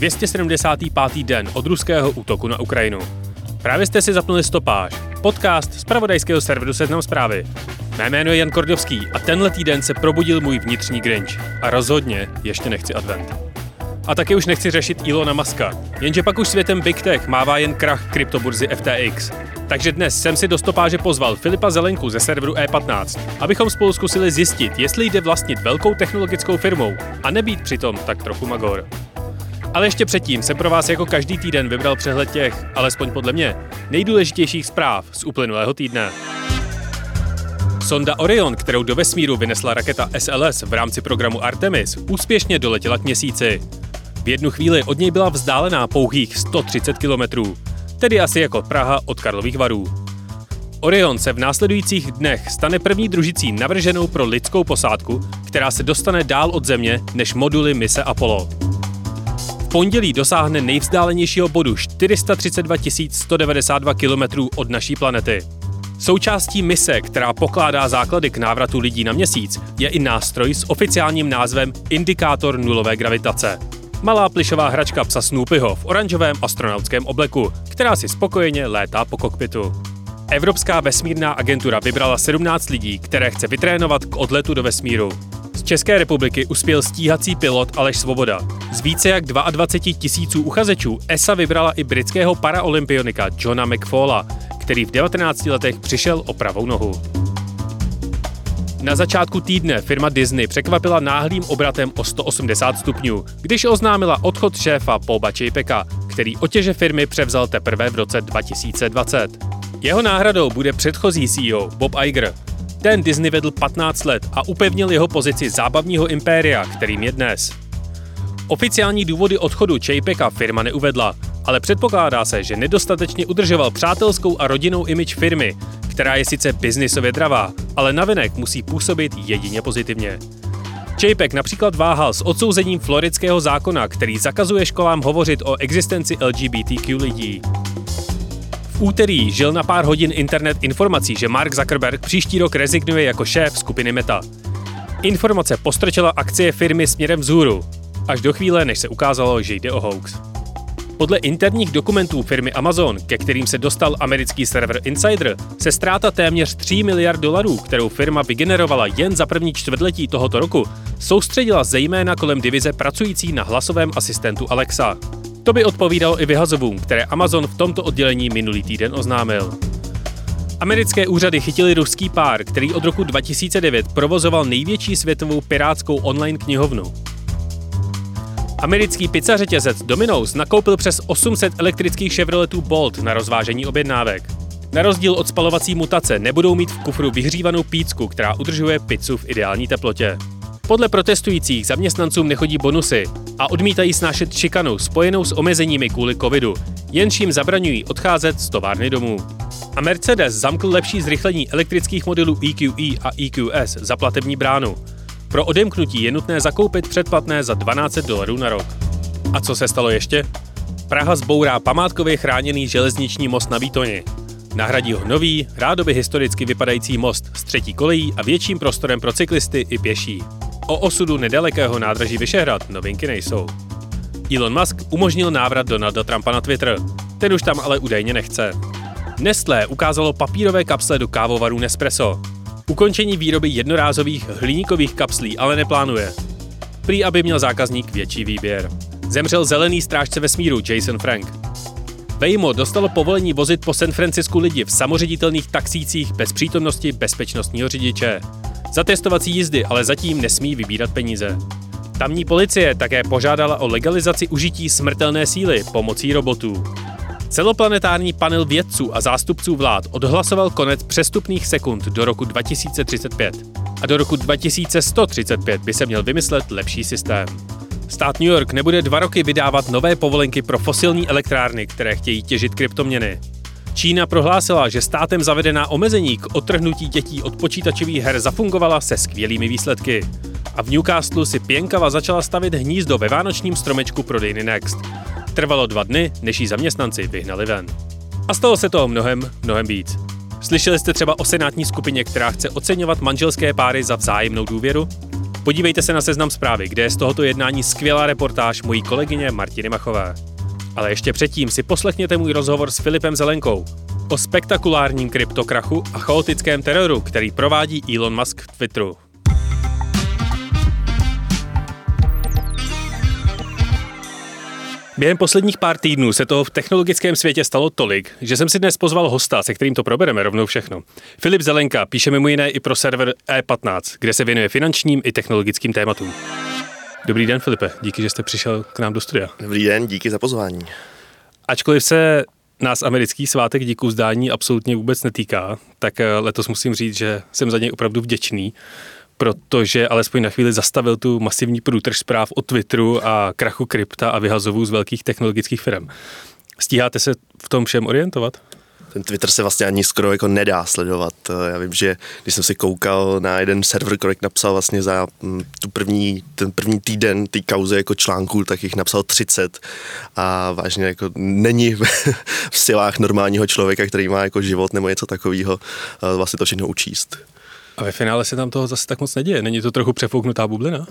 275. den od ruského útoku na Ukrajinu. Právě jste si zapnuli stopáž, podcast z pravodajského serveru Seznam zprávy. Mé jméno je Jan Kordovský a tenhle týden se probudil můj vnitřní Grinch. A rozhodně ještě nechci advent. A taky už nechci řešit Ilona Maska, jenže pak už světem Big Tech mává jen krach kryptoburzy FTX. Takže dnes jsem si do stopáže pozval Filipa Zelenku ze serveru E15, abychom spolu zkusili zjistit, jestli jde vlastnit velkou technologickou firmou a nebýt přitom tak trochu magor. Ale ještě předtím jsem pro vás jako každý týden vybral přehled těch, alespoň podle mě, nejdůležitějších zpráv z uplynulého týdne. Sonda Orion, kterou do vesmíru vynesla raketa SLS v rámci programu Artemis, úspěšně doletěla k měsíci. V jednu chvíli od něj byla vzdálená pouhých 130 kilometrů, tedy asi jako Praha od Karlových varů. Orion se v následujících dnech stane první družicí navrženou pro lidskou posádku, která se dostane dál od Země než moduly mise Apollo. Pondělí dosáhne nejvzdálenějšího bodu 432 192 km od naší planety. Součástí mise, která pokládá základy k návratu lidí na měsíc, je i nástroj s oficiálním názvem Indikátor nulové gravitace. Malá plišová hračka psa Snoopyho v oranžovém astronautském obleku, která si spokojeně létá po kokpitu. Evropská vesmírná agentura vybrala 17 lidí, které chce vytrénovat k odletu do vesmíru. Z České republiky uspěl stíhací pilot Aleš Svoboda. Z více jak 22 tisíců uchazečů ESA vybrala i britského paraolympionika Johna McFalla, který v 19 letech přišel o pravou nohu. Na začátku týdne firma Disney překvapila náhlým obratem o 180 stupňů, když oznámila odchod šéfa Boba Chapeka, který otěže firmy převzal teprve v roce 2020. Jeho náhradou bude předchozí CEO Bob Iger. Ten Disney vedl 15 let a upevnil jeho pozici zábavního impéria, kterým je dnes. Oficiální důvody odchodu Chapeka firma neuvedla, ale předpokládá se, že nedostatečně udržoval přátelskou a rodinnou image firmy, která je sice biznisově dravá, ale navenek musí působit jedině pozitivně. Chapek například váhal s odsouzením floridského zákona, který zakazuje školám hovořit o existenci LGBTQ lidí. Úterý žil na pár hodin internet informací, že Mark Zuckerberg příští rok rezignuje jako šéf skupiny Meta. Informace postrčila akcie firmy směrem vzhůru, až do chvíle, než se ukázalo, že jde o hoax. Podle interních dokumentů firmy Amazon, ke kterým se dostal americký server Insider, se ztráta téměř 3 miliard dolarů, kterou firma vygenerovala jen za první čtvrtletí tohoto roku, soustředila zejména kolem divize pracující na hlasovém asistentu Alexa. To by odpovídalo i vyhazovům, které Amazon v tomto oddělení minulý týden oznámil. Americké úřady chytili ruský pár, který od roku 2009 provozoval největší světovou pirátskou online knihovnu. Americký pizza řetězec Domino's nakoupil přes 800 elektrických Chevroletů Bolt na rozvážení objednávek. Na rozdíl od spalovací mutace nebudou mít v kufru vyhřívanou pícku, která udržuje pizzu v ideální teplotě. Podle protestujících zaměstnancům nechodí bonusy a odmítají snášet šikanu spojenou s omezeními kvůli covidu, jenž jim zabraňují odcházet z továrny domů. A Mercedes zamkl lepší zrychlení elektrických modelů EQE e a EQS za platební bránu. Pro odemknutí je nutné zakoupit předplatné za 12 dolarů na rok. A co se stalo ještě? Praha zbourá památkově chráněný železniční most na Výtoni. Nahradí ho nový, rádoby historicky vypadající most s třetí kolejí a větším prostorem pro cyklisty i pěší. O osudu nedalekého nádraží Vyšehrad novinky nejsou. Elon Musk umožnil návrat Donalda Trumpa na Twitter. Ten už tam ale údajně nechce. Nestlé ukázalo papírové kapsle do kávovarů Nespresso. Ukončení výroby jednorázových hliníkových kapslí ale neplánuje. Prý, aby měl zákazník větší výběr. Zemřel zelený strážce vesmíru Jason Frank. Waymo dostalo povolení vozit po San Francisku lidi v samoředitelných taxících bez přítomnosti bezpečnostního řidiče. Za testovací jízdy ale zatím nesmí vybírat peníze. Tamní policie také požádala o legalizaci užití smrtelné síly pomocí robotů. Celoplanetární panel vědců a zástupců vlád odhlasoval konec přestupných sekund do roku 2035. A do roku 2135 by se měl vymyslet lepší systém. Stát New York nebude dva roky vydávat nové povolenky pro fosilní elektrárny, které chtějí těžit kryptoměny. Čína prohlásila, že státem zavedená omezení k odtrhnutí dětí od počítačových her zafungovala se skvělými výsledky. A v Newcastlu si Pěnkava začala stavit hnízdo ve vánočním stromečku prodejny Next. Trvalo dva dny, než jí zaměstnanci vyhnali ven. A stalo se toho mnohem, mnohem víc. Slyšeli jste třeba o senátní skupině, která chce oceňovat manželské páry za vzájemnou důvěru? Podívejte se na seznam zprávy, kde je z tohoto jednání skvělá reportáž mojí kolegyně Martiny Machové. Ale ještě předtím si poslechněte můj rozhovor s Filipem Zelenkou o spektakulárním kryptokrachu a chaotickém teroru, který provádí Elon Musk v Twitteru. Během posledních pár týdnů se toho v technologickém světě stalo tolik, že jsem si dnes pozval hosta, se kterým to probereme rovnou všechno. Filip Zelenka píše mimo jiné i pro server E15, kde se věnuje finančním i technologickým tématům. Dobrý den, Filipe, díky, že jste přišel k nám do studia. Dobrý den, díky za pozvání. Ačkoliv se nás americký svátek díku zdání absolutně vůbec netýká, tak eh, letos musím říct, že jsem za něj opravdu vděčný, protože alespoň na chvíli zastavil tu masivní průtrž zpráv o Twitteru a krachu krypta a vyhazovů z velkých technologických firm. Stíháte se v tom všem orientovat? Ten Twitter se vlastně ani skoro jako nedá sledovat. Já vím, že když jsem si koukal na jeden server, který napsal vlastně za mm, tu první, ten první týden té kauzy jako článků, tak jich napsal 30 a vážně jako není v silách normálního člověka, který má jako život nebo něco takového, vlastně to všechno učíst. A ve finále se tam toho zase tak moc neděje. Není to trochu přefouknutá bublina? Uh,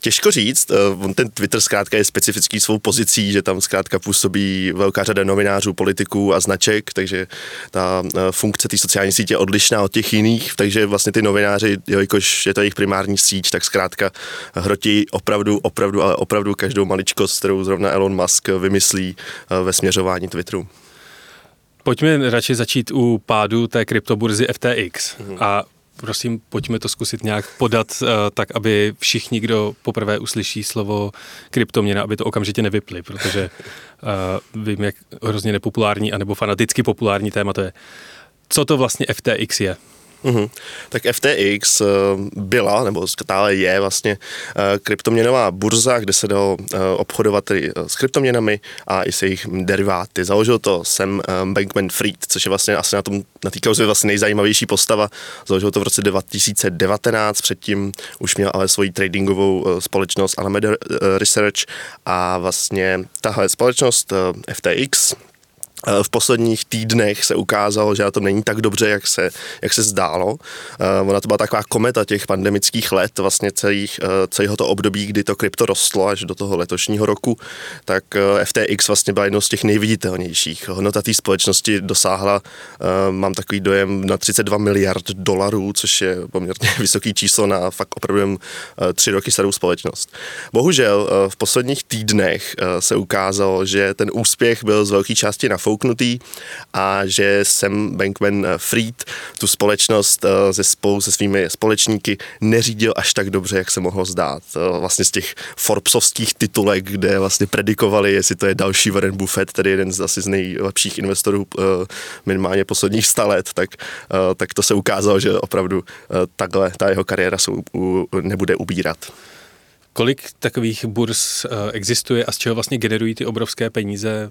těžko říct. Uh, on ten Twitter zkrátka je specifický svou pozicí, že tam zkrátka působí velká řada novinářů, politiků a značek, takže ta uh, funkce té sociální sítě je odlišná od těch jiných, takže vlastně ty novináři, jakož je to jejich primární síť, tak zkrátka hrotí opravdu, opravdu, ale opravdu každou maličkost, kterou zrovna Elon Musk vymyslí ve směřování Twitteru. Pojďme radši začít u pádu té kryptoburzy FTX mm. a prosím, pojďme to zkusit nějak podat uh, tak, aby všichni, kdo poprvé uslyší slovo kryptoměna, aby to okamžitě nevypli, protože uh, vím, jak hrozně nepopulární anebo fanaticky populární téma to je. Co to vlastně FTX je? Mm-hmm. Tak FTX eh, byla, nebo stále je vlastně eh, kryptoměnová burza, kde se dalo eh, obchodovat tedy s kryptoměnami a i s jejich deriváty. Založil to Sam Bankman-Fried, což je vlastně asi na, tom, na té kauze vlastně nejzajímavější postava. Založil to v roce 2019, předtím už měl ale svoji tradingovou společnost Alameda Research a vlastně tahle společnost FTX v posledních týdnech se ukázalo, že na tom není tak dobře, jak se, jak se zdálo. Eh, ona to byla taková kometa těch pandemických let, vlastně celých, eh, celého to období, kdy to krypto rostlo až do toho letošního roku, tak FTX vlastně byla jednou z těch nejviditelnějších. Hodnota té společnosti dosáhla, mám takový dojem, na 32 miliard dolarů, což je poměrně vysoký číslo na fakt opravdu tři roky starou společnost. Bohužel v posledních týdnech se ukázalo, že ten úspěch byl z velké části na nafouknutý a že Sam Bankman Fried tu společnost ze eh, spolu se svými společníky neřídil až tak dobře, jak se mohlo zdát. Eh, vlastně z těch Forbesovských titulek, kde vlastně predikovali, jestli to je další Warren Buffett, tedy jeden z asi z nejlepších investorů eh, minimálně posledních sta let, tak, tak to se ukázalo, že opravdu takhle ta jeho kariéra se nebude ubírat. Kolik takových burz existuje a z čeho vlastně generují ty obrovské peníze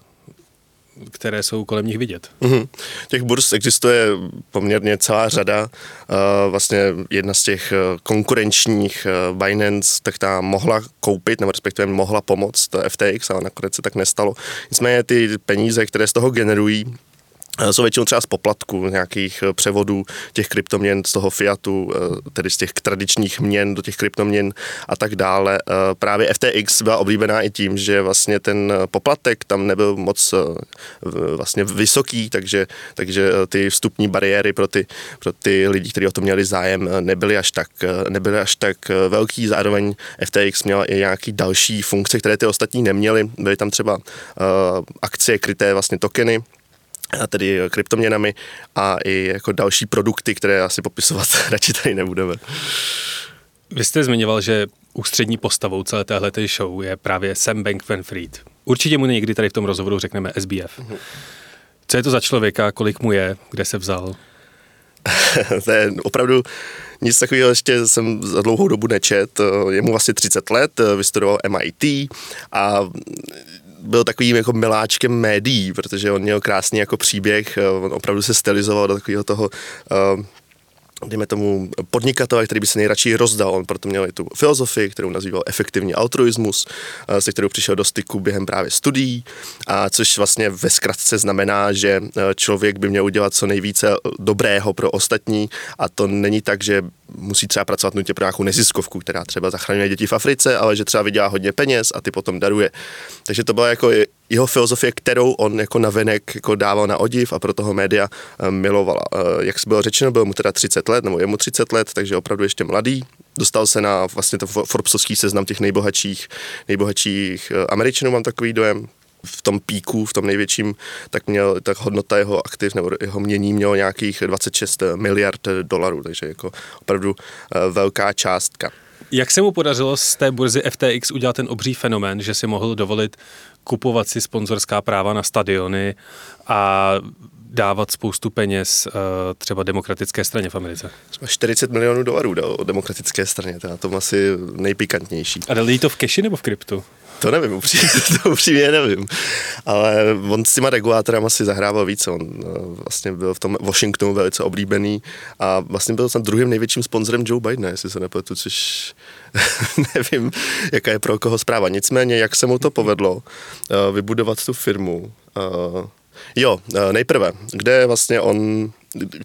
které jsou kolem nich vidět. Mm-hmm. Těch burz existuje poměrně celá řada. Uh, vlastně jedna z těch eh, konkurenčních uh, Binance, tak ta mohla koupit, nebo respektive mohla pomoct FTX, ale nakonec se tak nestalo. Nicméně ty peníze, které z toho generují, Eh, jsou většinou třeba z poplatku nějakých eh, převodů těch kryptoměn z toho fiatu, eh, tedy z těch tradičních měn do těch kryptoměn a tak dále. Právě FTX byla oblíbená i tím, že vlastně ten poplatek tam nebyl moc vlastně vysoký, takže, takže ty vstupní bariéry pro ty, pro ty lidi, kteří o to měli zájem, nebyly až tak, nebyly až tak velký. Zároveň FTX měla i nějaký další funkce, které ty ostatní neměly. Byly tam třeba akcie kryté vlastně tokeny, a tedy kryptoměnami a i jako další produkty, které asi popisovat radši tady nebudeme. Vy jste zmiňoval, že ústřední postavou celé téhle show je právě Sam Bankman-Fried. Určitě mu někdy tady v tom rozhovoru řekneme SBF. Co je to za člověka, kolik mu je, kde se vzal? to je opravdu nic takového ještě jsem za dlouhou dobu nečet. Je mu vlastně 30 let, vystudoval MIT a byl takovým jako miláčkem médií, protože on měl krásný jako příběh, on opravdu se stylizoval do takového toho uh, dejme tomu, podnikatele, který by se nejradši rozdal. On proto měl i tu filozofii, kterou nazýval efektivní altruismus, eh, se kterou přišel do styku během právě studií, a což vlastně ve zkratce znamená, že eh, člověk by měl udělat co nejvíce dobrého pro ostatní a to není tak, že musí třeba pracovat nutně pro nějakou neziskovku, která třeba zachraňuje děti v Africe, ale že třeba vydělá hodně peněz a ty potom daruje. Takže to byla jako jeho filozofie, kterou on jako navenek jako dával na odiv a pro toho média eh, milovala. Eh, jak bylo řečeno, byl mu teda 30 let, nebo je mu 30 let, takže opravdu ještě mladý. Dostal se na vlastně to Forbesovský seznam těch nejbohatších, nejbohatších eh, Američanů, mám takový dojem, v tom píku, v tom největším, tak měl, tak hodnota jeho aktiv nebo jeho mění mělo nějakých 26 miliard dolarů, takže jako opravdu velká částka. Jak se mu podařilo z té burzy FTX udělat ten obří fenomén, že si mohl dovolit kupovat si sponzorská práva na stadiony a dávat spoustu peněz uh, třeba demokratické straně v Americe. 40 milionů dolarů dal o demokratické straně, to je na tom asi nejpikantnější. A dali to v keši nebo v kryptu? To nevím, upřímně, to upřímně nevím. Ale on s těma regulátorama si zahrával více. On eh, vlastně byl v tom Washingtonu velice oblíbený a vlastně byl tam druhým největším sponzorem Joe Bidena, jestli se nepletu, což nevím, jaká je pro koho zpráva. Nicméně, jak se mu to povedlo eh, vybudovat tu firmu, eh, Jo, nejprve, kde vlastně on,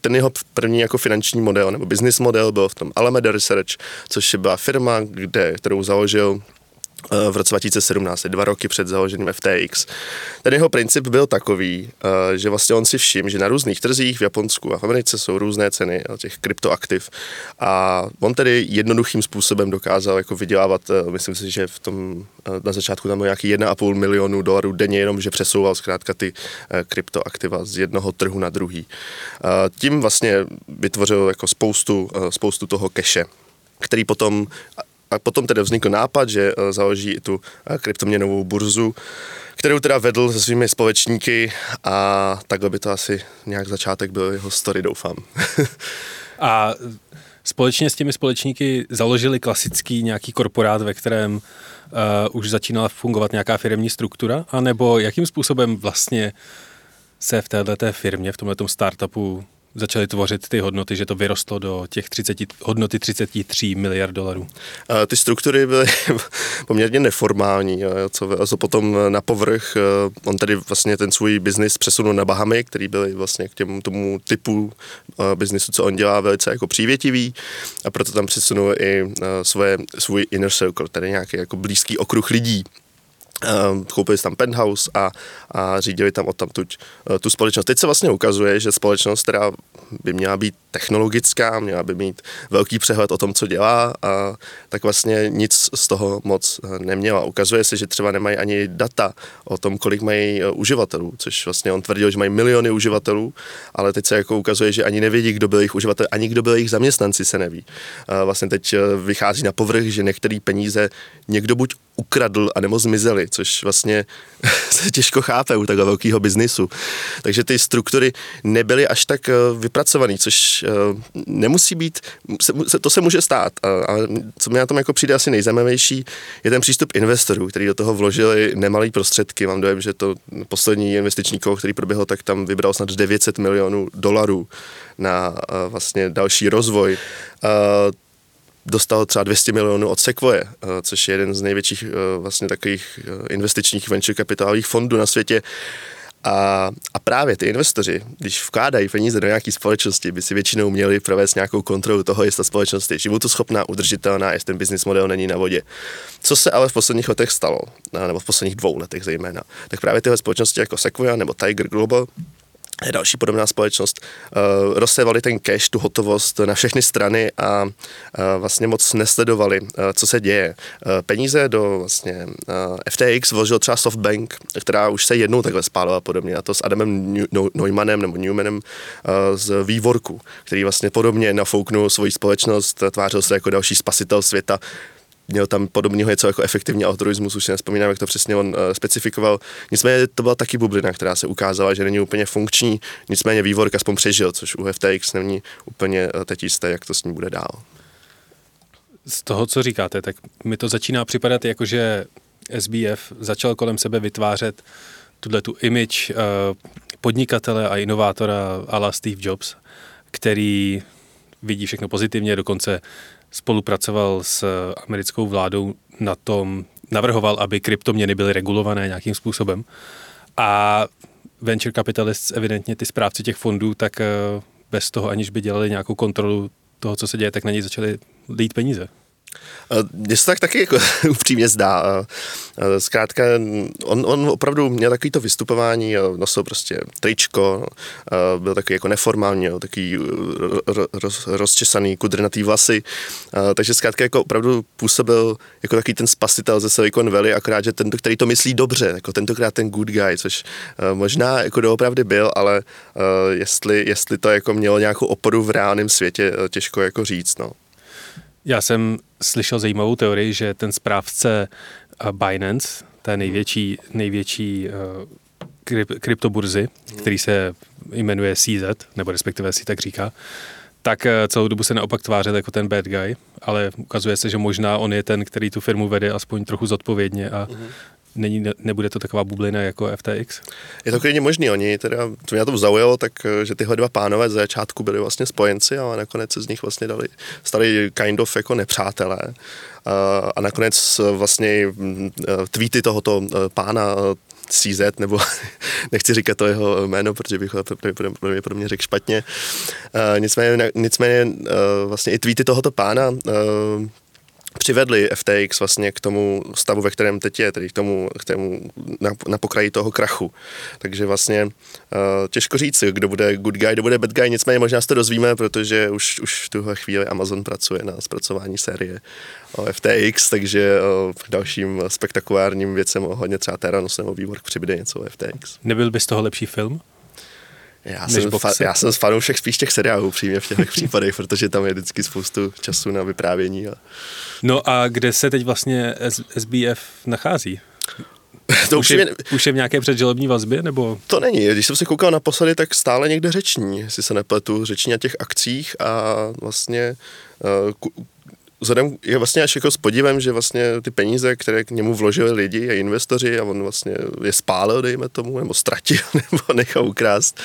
ten jeho první jako finanční model nebo business model byl v tom Alameda Research, což byla firma, kde, kterou založil v roce 2017, dva roky před založením FTX. Ten jeho princip byl takový, eh, že vlastně on si všiml, že na různých trzích v Japonsku a v Americe jsou různé ceny eh, těch kryptoaktiv a on tedy jednoduchým způsobem dokázal jako vydělávat, myslím si, že v tom, na začátku tam bylo nějaký 1,5 milionu dolarů denně, jenom že přesouval zkrátka ty kryptoaktiva z jednoho trhu na druhý. Tím vlastně vytvořil jako spoustu, spoustu toho keše který potom a potom tedy vznikl nápad, že eh, založí tu eh, kryptoměnovou burzu, kterou teda vedl se svými společníky a takhle by to asi nějak začátek byl jeho story, doufám. a společně s těmi společníky založili klasický nějaký korporát, ve kterém uh, už začínala fungovat nějaká firmní struktura, anebo jakým způsobem vlastně se v této firmě, v tomto startupu začali tvořit ty hodnoty, že to vyrostlo do těch 30, hodnoty 33 miliard dolarů? Ty struktury byly poměrně neformální, co, co potom na povrch, eh, on tedy vlastně ten svůj biznis přesunul na Bahamy, který byly vlastně k těm, tomu typu eh, biznisu, co on dělá, velice jako přívětivý a proto tam přesunul i eh, svoje, svůj inner circle, tedy nějaký jako blízký okruh lidí, koupili si tam penthouse a, a řídili tam odtamtud uh, tu společnost. Teď se vlastně ukazuje, že společnost, která by měla být technologická, měla by mít velký přehled o tom, co dělá, a tak vlastně nic z toho moc eh, neměla. Ukazuje se, že třeba nemají ani data o tom, kolik mají uh, uživatelů, což vlastně on tvrdil, že mají miliony uživatelů, ale teď se jako ukazuje, že ani nevědí, kdo byl jejich uživatel, ani kdo byl jejich zaměstnanci, se neví. Uh, vlastně teď vychází na povrch, že některé peníze někdo buď ukradl a nebo zmizeli, což vlastně se těžko chápe u takhle velkého biznisu. Takže ty struktury nebyly až tak eh, vypracované, což eh, nemusí být, to se může stát. Ale co mi na tom jako přijde asi nejzajímavější, je ten přístup investorů, který do toho vložili nemalý prostředky. Mám dojem, že to poslední investiční kolo, který proběhl, tak tam vybral snad 900 milionů dolarů na eh, vlastně další rozvoj dostal třeba 200 milionů od Sequoia, eh, což je jeden z největších eh, vlastně takových eh, investičních venture kapitálových fondů na světě. A, a právě ty investoři, když vkládají peníze do nějaké společnosti, by si většinou měli provést nějakou kontrolu toho, jestli ta společnost je životoschopná, udržitelná, jestli ten business model není na vodě. Co se ale v posledních letech stalo, nebo v posledních dvou letech zejména, tak právě tyhle společnosti jako Sequoia nebo Tiger Global další podobná společnost, uh, rozsévali ten cash, tu hotovost na všechny strany a uh, vlastně moc nesledovali, uh, co se děje. Peníze do vlastně FTX vložil třeba SoftBank, která už se jednou takhle spálila podobně, a to s Adamem New- Neumannem nebo Newmanem z Vývorku, který vlastně podobně nafouknul svoji společnost, tvářil se jako další spasitel světa, měl tam podobného něco jako efektivní altruismus, už si nespomínám, jak to přesně on uh, specifikoval. Nicméně to byla taky bublina, která se ukázala, že není úplně funkční, nicméně vývork aspoň přežil, což u FTX není úplně uh, teď jisté, jak to s ním bude dál. Z toho, co říkáte, tak mi to začíná připadat jako, že SBF začal kolem sebe vytvářet tuhle tu image uh, podnikatele a inovátora ala Steve Jobs, který vidí všechno pozitivně, dokonce spolupracoval s americkou vládou na tom, navrhoval, aby kryptoměny byly regulované nějakým způsobem. A venture capitalists, evidentně ty správci těch fondů, tak eh, bez toho, aniž by dělali nějakou kontrolu toho, co se děje, tak na něj začali lít peníze. Mně se tak taky jako upřímně zdá. Zkrátka, on, on opravdu měl takový to vystupování, nosil prostě tričko, byl takový jako neformální, takový roz, rozčesaný, kudrnatý vlasy, takže zkrátka jako opravdu působil jako takový ten spasitel ze Silicon Valley, akorát, že ten, který to myslí dobře, jako tentokrát ten good guy, což možná jako doopravdy byl, ale jestli, jestli to jako mělo nějakou oporu v reálném světě, těžko jako říct, no. Já jsem slyšel zajímavou teorii, že ten správce eh, Binance, té největší, největší uh, kryptoburzy, který se jmenuje CZ, nebo respektive si tak říká, tak eh, celou dobu se naopak tvářil jako ten bad guy, ale ukazuje se, že možná on je ten, který tu firmu vede aspoň trochu zodpovědně a mm-hmm není, nebude to taková bublina jako FTX? Je to klidně možný, oni teda, to mě to zaujalo, tak že tyhle dva pánové z začátku byli vlastně spojenci, ale nakonec se z nich vlastně dali, stali kind of jako nepřátelé. A nakonec vlastně mm, tweety tohoto pána CZ, nebo nechci říkat to jeho jméno, protože bych ho pravděpodobně řekl špatně. Nicméně, nicméně vlastně i tweety tohoto pána přivedli FTX vlastně k tomu stavu, ve kterém teď je, tedy k tomu, k tomu na, na pokraji toho krachu. Takže vlastně uh, těžko říct, kdo bude good guy, kdo bude bad guy, nicméně možná se to dozvíme, protože už, už v tuhle chvíli Amazon pracuje na zpracování série o FTX, takže uh, dalším spektakulárním věcem hodně třeba Terranos nebo Výbor přibude něco o FTX. Nebyl by z toho lepší film? Já jsem, fa- já jsem fanoušek spíš těch seriálů přímě v těch případech, protože tam je vždycky spoustu času na vyprávění. A... No a kde se teď vlastně SBF nachází? to už, je, už je v nějaké předželební vazbě, nebo? To není. Když jsem se koukal na posady, tak stále někde řeční, jestli se nepletu, řeční na těch akcích a vlastně uh, vzhledem je vlastně až jako s podívem, že vlastně ty peníze, které k němu vložili lidi a investoři a on vlastně je spálil, dejme tomu, nebo ztratil, nebo nechal ukrást,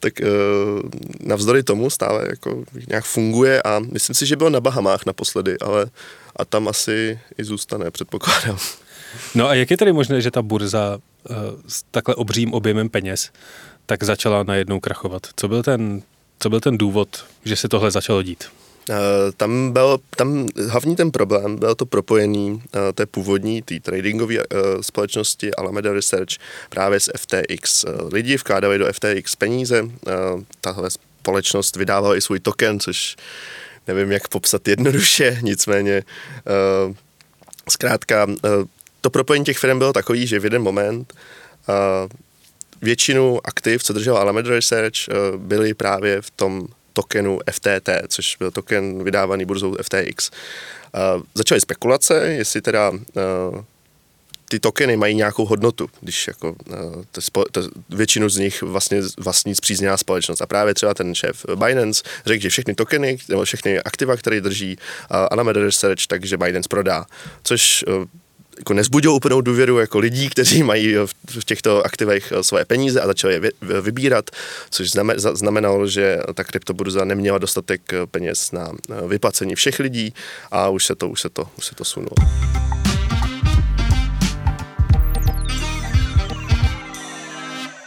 tak uh, navzdory tomu stále jako nějak funguje a myslím si, že byl na Bahamách naposledy, ale a tam asi i zůstane, předpokládám. No a jak je tedy možné, že ta burza uh, s takhle obřím objemem peněz tak začala najednou krachovat? Co byl ten, co byl ten důvod, že se tohle začalo dít? Eh, tam byl, tam hlavní ten problém, byl to propojený eh, té původní, té tradingové eh, společnosti Alameda Research právě s FTX. Lidi vkládali do FTX peníze, tahle společnost vydávala i svůj token, což nevím, jak popsat jednoduše, nicméně zkrátka to propojení těch firm bylo takový, že v jeden moment většinu aktiv, co držela Alameda Research, byly právě v tom tokenu FTT, což byl token vydávaný burzou FTX. Uh, začaly spekulace, jestli teda uh, ty tokeny mají nějakou hodnotu, když jako uh, to, spo, to, většinu z nich vlastně vlastní zpřízněná společnost. A právě třeba ten šéf Binance řekl, že všechny tokeny, nebo všechny aktiva, které drží uh, Alameda Research, takže Binance prodá. Což uh, jako nezbudil úplnou důvěru jako lidí, kteří mají v těchto aktivech eh, svoje peníze a začali je vybírat, což znamenalo, že ta kryptoburza neměla dostatek eh, peněz na eh, vyplacení všech lidí a už se to, už se to, už se to sunulo.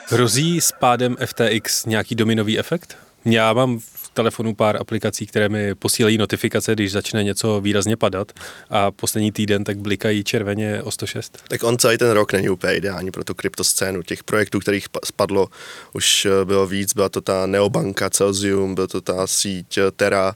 Hrozí s pádem FTX nějaký dominový efekt? Já mám telefonu pár aplikací, které mi posílají notifikace, když začne něco výrazně padat a poslední týden tak blikají červeně o 106. Tak on celý ten rok není úplně ideální pro tu kryptoscénu. Těch projektů, kterých spadlo, už eh, bylo víc. Byla to ta neobanka Celsium, byla to ta síť eh, Terra,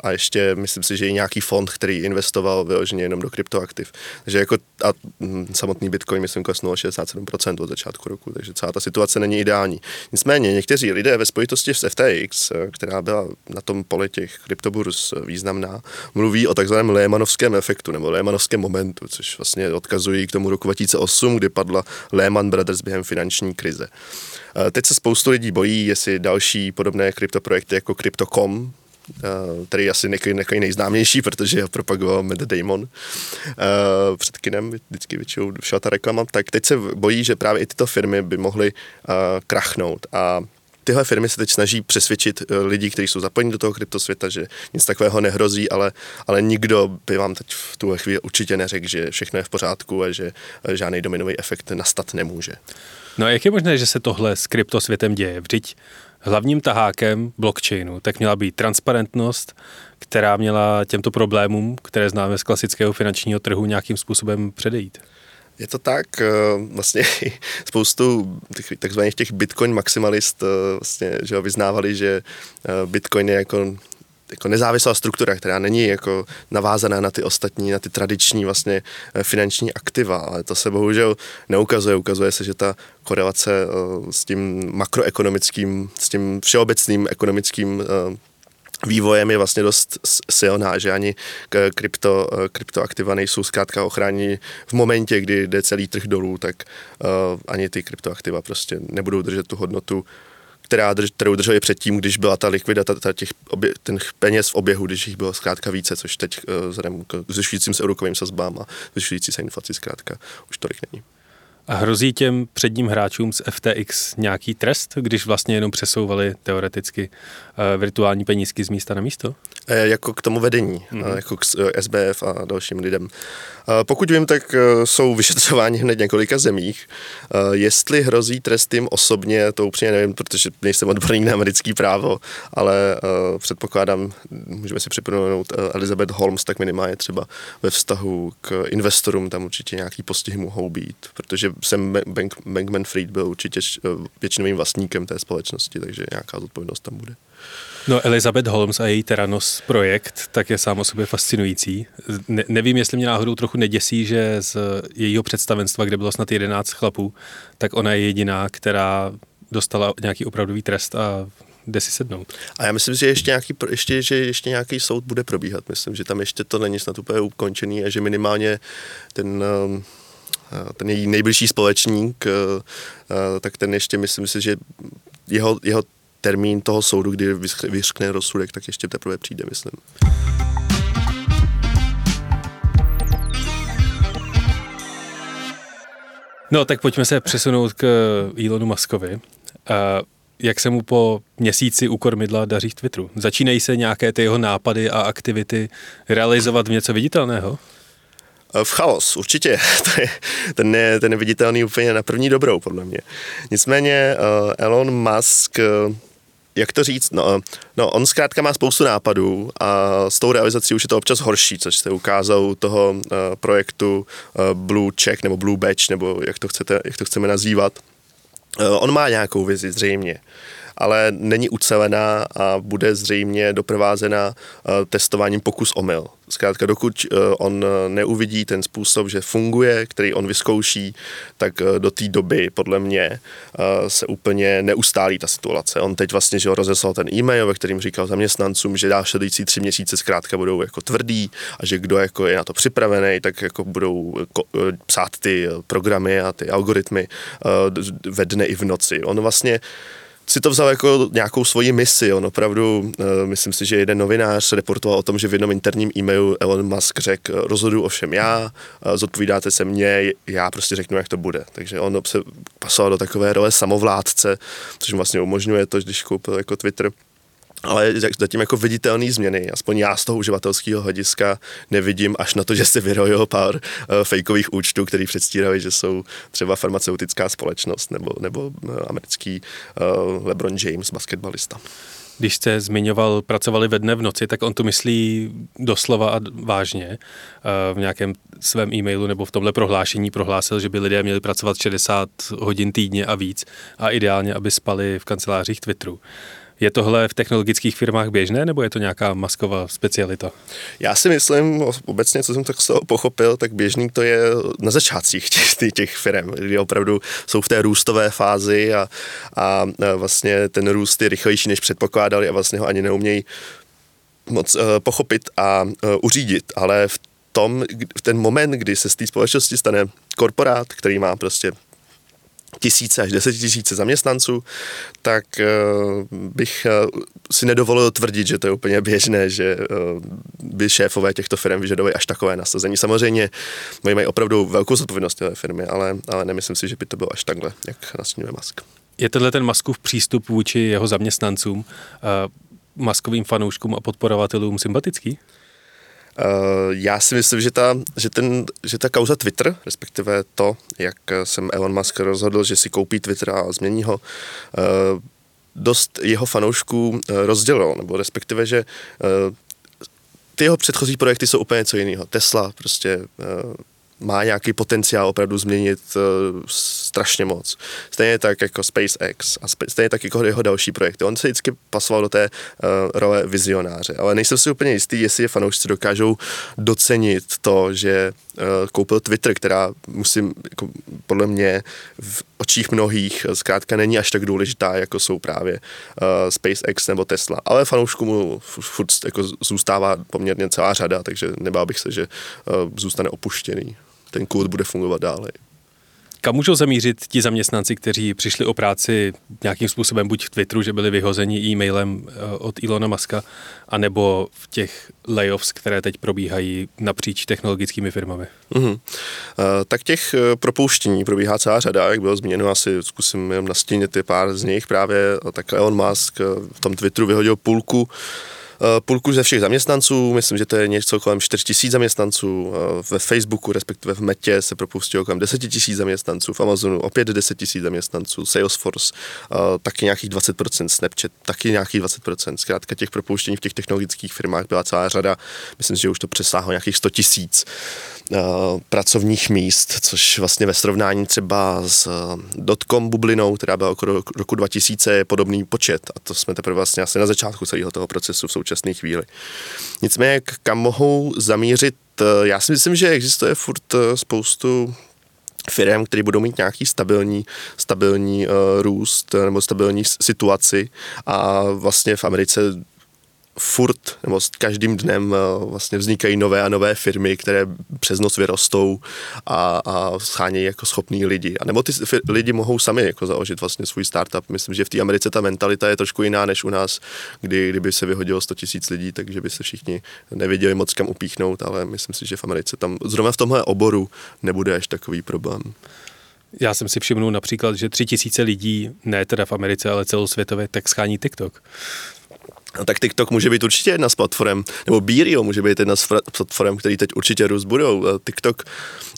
a ještě myslím si, že i nějaký fond, který investoval vyloženě jenom do kryptoaktiv. Takže jako a hm, samotný Bitcoin, myslím, klesnul 67% od začátku roku, takže celá ta situace není ideální. Nicméně někteří lidé ve spojitosti s FTX, která byla na tom poli těch kryptoburs významná, mluví o takzvaném Lehmanovském efektu nebo Lehmanovském momentu, což vlastně odkazují k tomu roku 2008, kdy padla Lehman Brothers během finanční krize. Teď se spoustu lidí bojí, jestli další podobné kryptoprojekty jako Crypto.com, který asi nějaký nejznámější, protože ho propagoval Matt Damon uh, před kinem, vždycky většinou všela ta reklama, tak teď se bojí, že právě i tyto firmy by mohly uh, krachnout a tyhle firmy se teď snaží přesvědčit lidi, kteří jsou zapojeni do toho kryptosvěta, že nic takového nehrozí, ale, ale nikdo by vám teď v tuhle chvíli určitě neřekl, že všechno je v pořádku a že žádný dominový efekt nastat nemůže. No a jak je možné, že se tohle s kryptosvětem děje? Vždyť hlavním tahákem blockchainu tak měla být transparentnost, která měla těmto problémům, které známe z klasického finančního trhu, nějakým způsobem předejít. Je to tak, eh, vlastně spoustu takzvaných těch bitcoin maximalist eh, vlastně, že vyznávali, že eh, bitcoin je jako jako nezávislá struktura, která není jako navázaná na ty ostatní, na ty tradiční vlastně eh, finanční aktiva, ale to se bohužel neukazuje. Ukazuje se, že ta korelace eh, s tím makroekonomickým, s tím všeobecným ekonomickým eh, vývojem je vlastně dost silná, že ani krypto, kryptoaktiva nejsou zkrátka ochrání v momentě, kdy jde celý trh dolů, tak ani ty kryptoaktiva prostě nebudou držet tu hodnotu která, kterou drželi předtím, když byla ta likvidita těch obě, ten peněz v oběhu, když jich bylo zkrátka více, což teď uh, vzhledem k zvyšujícím se úrokovým sazbám a zvyšující se inflaci zkrátka už tolik není. A hrozí těm předním hráčům z FTX nějaký trest, když vlastně jenom přesouvali teoreticky uh, virtuální penízky z místa na místo? E, jako k tomu vedení, mm-hmm. jako k SBF a dalším lidem. E, pokud vím, tak jsou vyšetřováni hned několika zemích. E, jestli hrozí trest jim osobně, to úplně nevím, protože nejsem odborník na americký právo, ale e, předpokládám, můžeme si připomenout Elizabeth Holmes, tak minimálně třeba ve vztahu k investorům tam určitě nějaký postihy mohou být, protože jsem Bank, Bankman Fried byl určitě většinovým vlastníkem té společnosti, takže nějaká zodpovědnost tam bude. No Elizabeth Holmes a její Teranos projekt, tak je sám o sobě fascinující. Ne, nevím, jestli mě náhodou trochu neděsí, že z jejího představenstva, kde bylo snad 11 chlapů, tak ona je jediná, která dostala nějaký opravdový trest a jde si sednout. A já myslím, že ještě nějaký, ještě, že ještě nějaký soud bude probíhat. Myslím, že tam ještě to není snad úplně ukončený a že minimálně ten um, ten její nejbližší společník, eh, eh, tak ten ještě myslím si, že jeho, jeho termín toho soudu, kdy vyřkne rozsudek, tak ještě teprve přijde, myslím. No, tak pojďme se přesunout k Elonu Muskovi. Jak se mu po měsíci u kormidla daří v Twitteru? Začínají se nějaké ty jeho nápady a aktivity realizovat v něco viditelného? Eh, v chaos, určitě. To je, ten, je, ten je viditelný úplně na první dobrou, podle mě. Nicméně uh, Elon Musk, uh, jak to říct, no, no, on zkrátka má spoustu nápadů a s tou realizací už je to občas horší, což se ukázalo u toho uh, projektu uh, Blue Check nebo Blue Badge, nebo jak to, chcete, jak to chceme nazývat. Uh, on má nějakou vizi, zřejmě ale není ucelená a bude zřejmě doprovázena eh, testováním pokus omyl. Zkrátka, dokud eh, on eh, neuvidí ten způsob, že funguje, který on vyzkouší, tak do té doby, podle mě, se úplně neustálí ta situace. On teď vlastně že rozeslal ten e-mail, ve kterým říkal zaměstnancům, že následující tři měsíce zkrátka budou jako tvrdý a že kdo jako je na to připravený, tak jako budou psát ty programy a ty algoritmy ve dne i v noci. On vlastně si to vzal jako nějakou svoji misi. On opravdu, uh, myslím si, že jeden novinář reportoval o tom, že v jednom interním e-mailu Elon Musk řekl, rozhodu ovšem já, uh, zodpovídáte se mně, já prostě řeknu, jak to bude. Takže on se pasoval do takové role samovládce, což mu vlastně umožňuje to, když koupil jako Twitter ale zatím jako viditelné změny, aspoň já z toho uživatelského hlediska nevidím, až na to, že se vyrojilo pár uh, fejkových účtů, který předstírali, že jsou třeba farmaceutická společnost nebo, nebo uh, americký uh, LeBron James, basketbalista. Když jste zmiňoval, pracovali ve dne v noci, tak on to myslí doslova a vážně. V nějakém svém e-mailu nebo v tomhle prohlášení prohlásil, že by lidé měli pracovat 60 hodin týdně a víc a ideálně, aby spali v kancelářích Twitteru. Je tohle v technologických firmách běžné, nebo je to nějaká masková specialita? Já si myslím, obecně, co jsem tak z toho pochopil, tak běžný to je na začátcích těch, těch firm, kdy opravdu jsou v té růstové fázi a, a vlastně ten růst je rychlejší, než předpokládali a vlastně ho ani neumějí moc uh, pochopit a uh, uřídit, ale v tom, v ten moment, kdy se z té společnosti stane korporát, který má prostě tisíce až desetitisíce zaměstnanců, tak uh, bych uh, si nedovolil tvrdit, že to je úplně běžné, že uh, by šéfové těchto firm vyžadovali až takové nasazení. Samozřejmě oni mají opravdu velkou zodpovědnost té firmy, ale, ale nemyslím si, že by to bylo až takhle, jak nastínuje Musk. Je tenhle ten Muskův přístup vůči jeho zaměstnancům, maskovým fanouškům a podporovatelům sympatický? Uh, já si myslím, že ta, že, ten, že ta kauza Twitter, respektive to, jak jsem Elon Musk rozhodl, že si koupí Twitter a změní ho, uh, dost jeho fanoušků uh, rozdělilo, nebo respektive, že ty jeho předchozí projekty jsou úplně něco jiného. Tesla prostě má nějaký potenciál opravdu změnit uh, strašně moc. Stejně tak jako SpaceX a stejně tak jako jeho další projekty. On se vždycky pasoval do té uh, role vizionáře, ale nejsem si úplně jistý, jestli je fanoušci dokážou docenit to, že uh, koupil Twitter, která musím, jako, podle mě v očích mnohých zkrátka není až tak důležitá, jako jsou právě uh, SpaceX nebo Tesla. Ale fanoušků mu furt jako zůstává poměrně celá řada, takže nebál bych se, že uh, zůstane opuštěný ten kód bude fungovat dále. Kam můžou zamířit ti zaměstnanci, kteří přišli o práci nějakým způsobem buď v Twitteru, že byli vyhozeni e-mailem eh, od Ilona Maska, anebo v těch layoffs, které teď probíhají napříč technologickými firmami? Uh, tak těch eh, propouštění probíhá celá řada, jak bylo zmíněno, asi zkusím jen nastínit pár z nich. Právě tak Elon Musk v tom Twitteru vyhodil půlku půlku ze všech zaměstnanců, myslím, že to je něco kolem 4 tisíc zaměstnanců, eh, ve Facebooku, respektive v Metě se propustilo kolem 10 tisíc zaměstnanců, v Amazonu opět 10 tisíc zaměstnanců, Salesforce eh, taky nějakých 20%, Snapchat taky nějakých 20%, zkrátka těch propouštění v těch technologických firmách byla celá řada, myslím, že už to přesáhlo nějakých 100 tisíc pracovních míst, což vlastně ve srovnání třeba s dotcom bublinou, která byla okolo roku 2000, je podobný počet a to jsme teprve vlastně asi na začátku celého toho procesu v současné chvíli. Nicméně, kam mohou zamířit, eh, já si myslím, že existuje furt eh, spoustu firm, které budou mít nějaký stabilní, stabilní uh, růst nebo stabilní situaci a vlastně v Americe furt, nebo s každým dnem eh, vlastně vznikají nové a nové firmy, které přes noc vyrostou a, a schánějí jako schopní lidi. A nebo ty lidi mohou sami jako založit vlastně svůj startup. Myslím, že v té Americe ta mentalita je trošku jiná než u nás, kdy, kdyby se vyhodilo 100 tisíc lidí, takže by se všichni nevěděli moc kam upíchnout, ale myslím si, že v Americe tam zrovna v tomhle oboru nebude až takový problém. Já jsem si všimnul například, že tři tisíce lidí, ne teda v Americe, ale celosvětově, tak schání TikTok. No, tak TikTok může být určitě jedna z platform, nebo Beerio může být jedna z platform, který teď určitě růst budou. Eh, TikTok,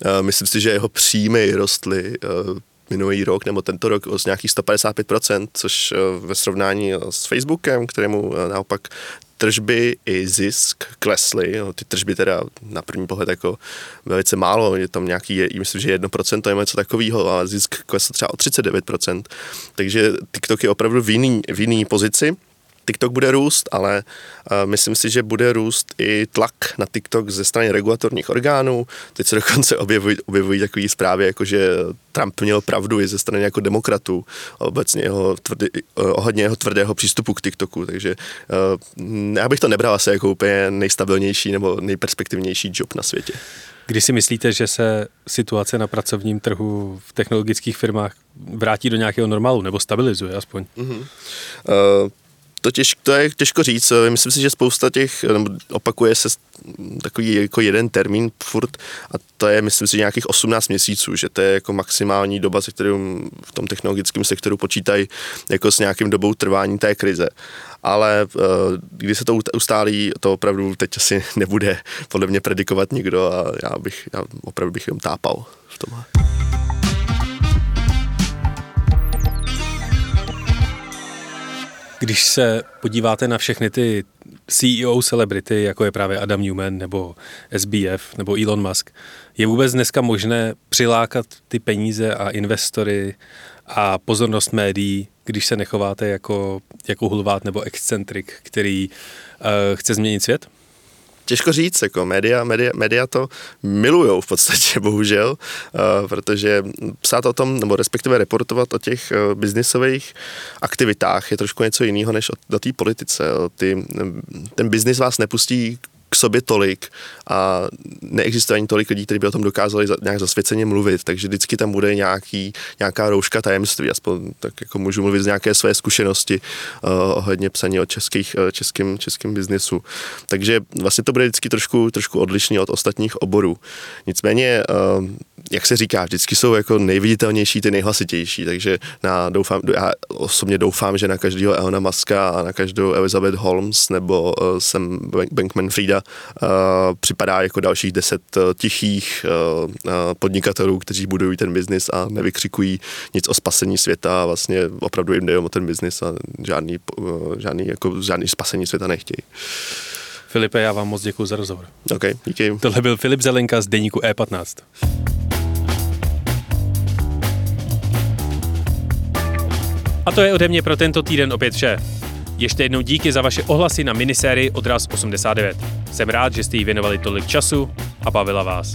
uh, myslím si, že jeho příjmy rostly uh, minulý rok nebo tento rok z nějakých 155%, což ve srovnání s Facebookem, kterému naopak tržby i zisk klesly. No, ty tržby teda na první pohled jako velice málo, je tam nějaký, je, myslím, že 1% nebo něco takového, ale zisk klesl třeba o 39%. Takže TikTok je opravdu v jiný, v jiný pozici TikTok bude růst, ale uh, myslím si, že bude růst i tlak na TikTok ze strany regulatorních orgánů. Teď se dokonce objevují, objevují takové zprávy, jako že Trump měl pravdu i ze strany jako demokratů, obecně jeho tvrdý, uh, ohledně jeho tvrdého přístupu k TikToku, takže uh, já bych to nebral asi jako úplně nejstabilnější nebo nejperspektivnější job na světě. Kdy si myslíte, že se situace na pracovním trhu v technologických firmách vrátí do nějakého normálu nebo stabilizuje aspoň? Mm-hmm. Uh, to, těž, to je těžko říct. Myslím si, že spousta těch, opakuje se takový jako jeden termín furt a to je, myslím si, nějakých 18 měsíců, že to je jako maximální doba, se kterou v tom technologickém sektoru počítají jako s nějakým dobou trvání té krize. Ale eh, když se to ustálí, to opravdu teď asi nebude podle mě predikovat nikdo a já bych, já opravdu bych jim tápal v tomhle. Když se podíváte na všechny ty CEO celebrity, jako je právě Adam Newman nebo SBF nebo Elon Musk, je vůbec dneska možné přilákat ty peníze a investory a pozornost médií, když se nechováte jako, jako hulvát nebo excentrik, který uh, chce změnit svět? Těžko říct, jako média, média, média to milujou v podstatě, bohužel, uh, protože psát o tom, nebo respektive reportovat o těch uh, biznisových aktivitách je trošku něco jiného než o, o té politice. Ty, ten biznis vás nepustí sobě tolik a neexistuje ani tolik lidí, kteří by o tom dokázali za, nějak zasvěceně mluvit, takže vždycky tam bude nějaký, nějaká rouška tajemství, aspoň tak jako můžu mluvit z nějaké své zkušenosti uh, ohledně psaní o českých, uh, českým, českým biznesu. Takže vlastně to bude vždycky trošku, trošku odlišný od ostatních oborů. Nicméně uh, jak se říká, vždycky jsou jako nejviditelnější ty nejhlasitější, takže na, doufám, já osobně doufám, že na každého Elona Muska a na každou Elizabeth Holmes nebo uh, Sam Bankman Frida připadá jako dalších deset uh, tichých uh, podnikatelů, kteří budují ten biznis a nevykřikují nic o spasení světa a vlastně opravdu jim jde o ten biznis a žádný, žádný, jako, žádný spasení světa nechtějí. Filipe, já vám moc děkuji za rozhovor. OK, díky. Tohle byl Filip Zelenka z deníku E15. A to je ode mě pro tento týden opět vše. Ještě jednou díky za vaše ohlasy na minisérii Odraz 89. Jsem rád, že jste jí věnovali tolik času a bavila vás.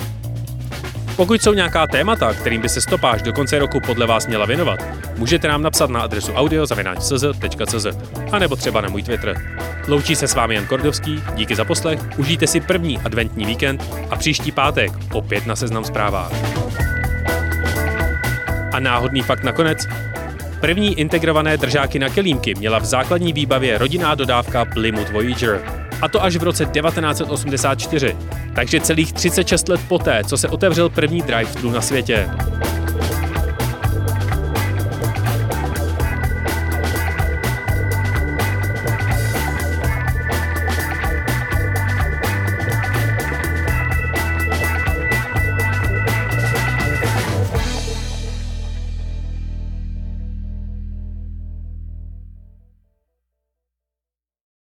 Pokud jsou nějaká témata, kterým by se stopáž do konce roku podle vás měla věnovat, můžete nám napsat na adresu audio.cz, a nebo třeba na můj Twitter. Loučí se s vámi Jan Kordovský, díky za poslech, užijte si první adventní víkend a příští pátek opět na Seznam zprávách. A náhodný fakt nakonec, První integrované držáky na kelímky měla v základní výbavě rodinná dodávka Plymouth Voyager. A to až v roce 1984, takže celých 36 let poté, co se otevřel první drive-thru na světě.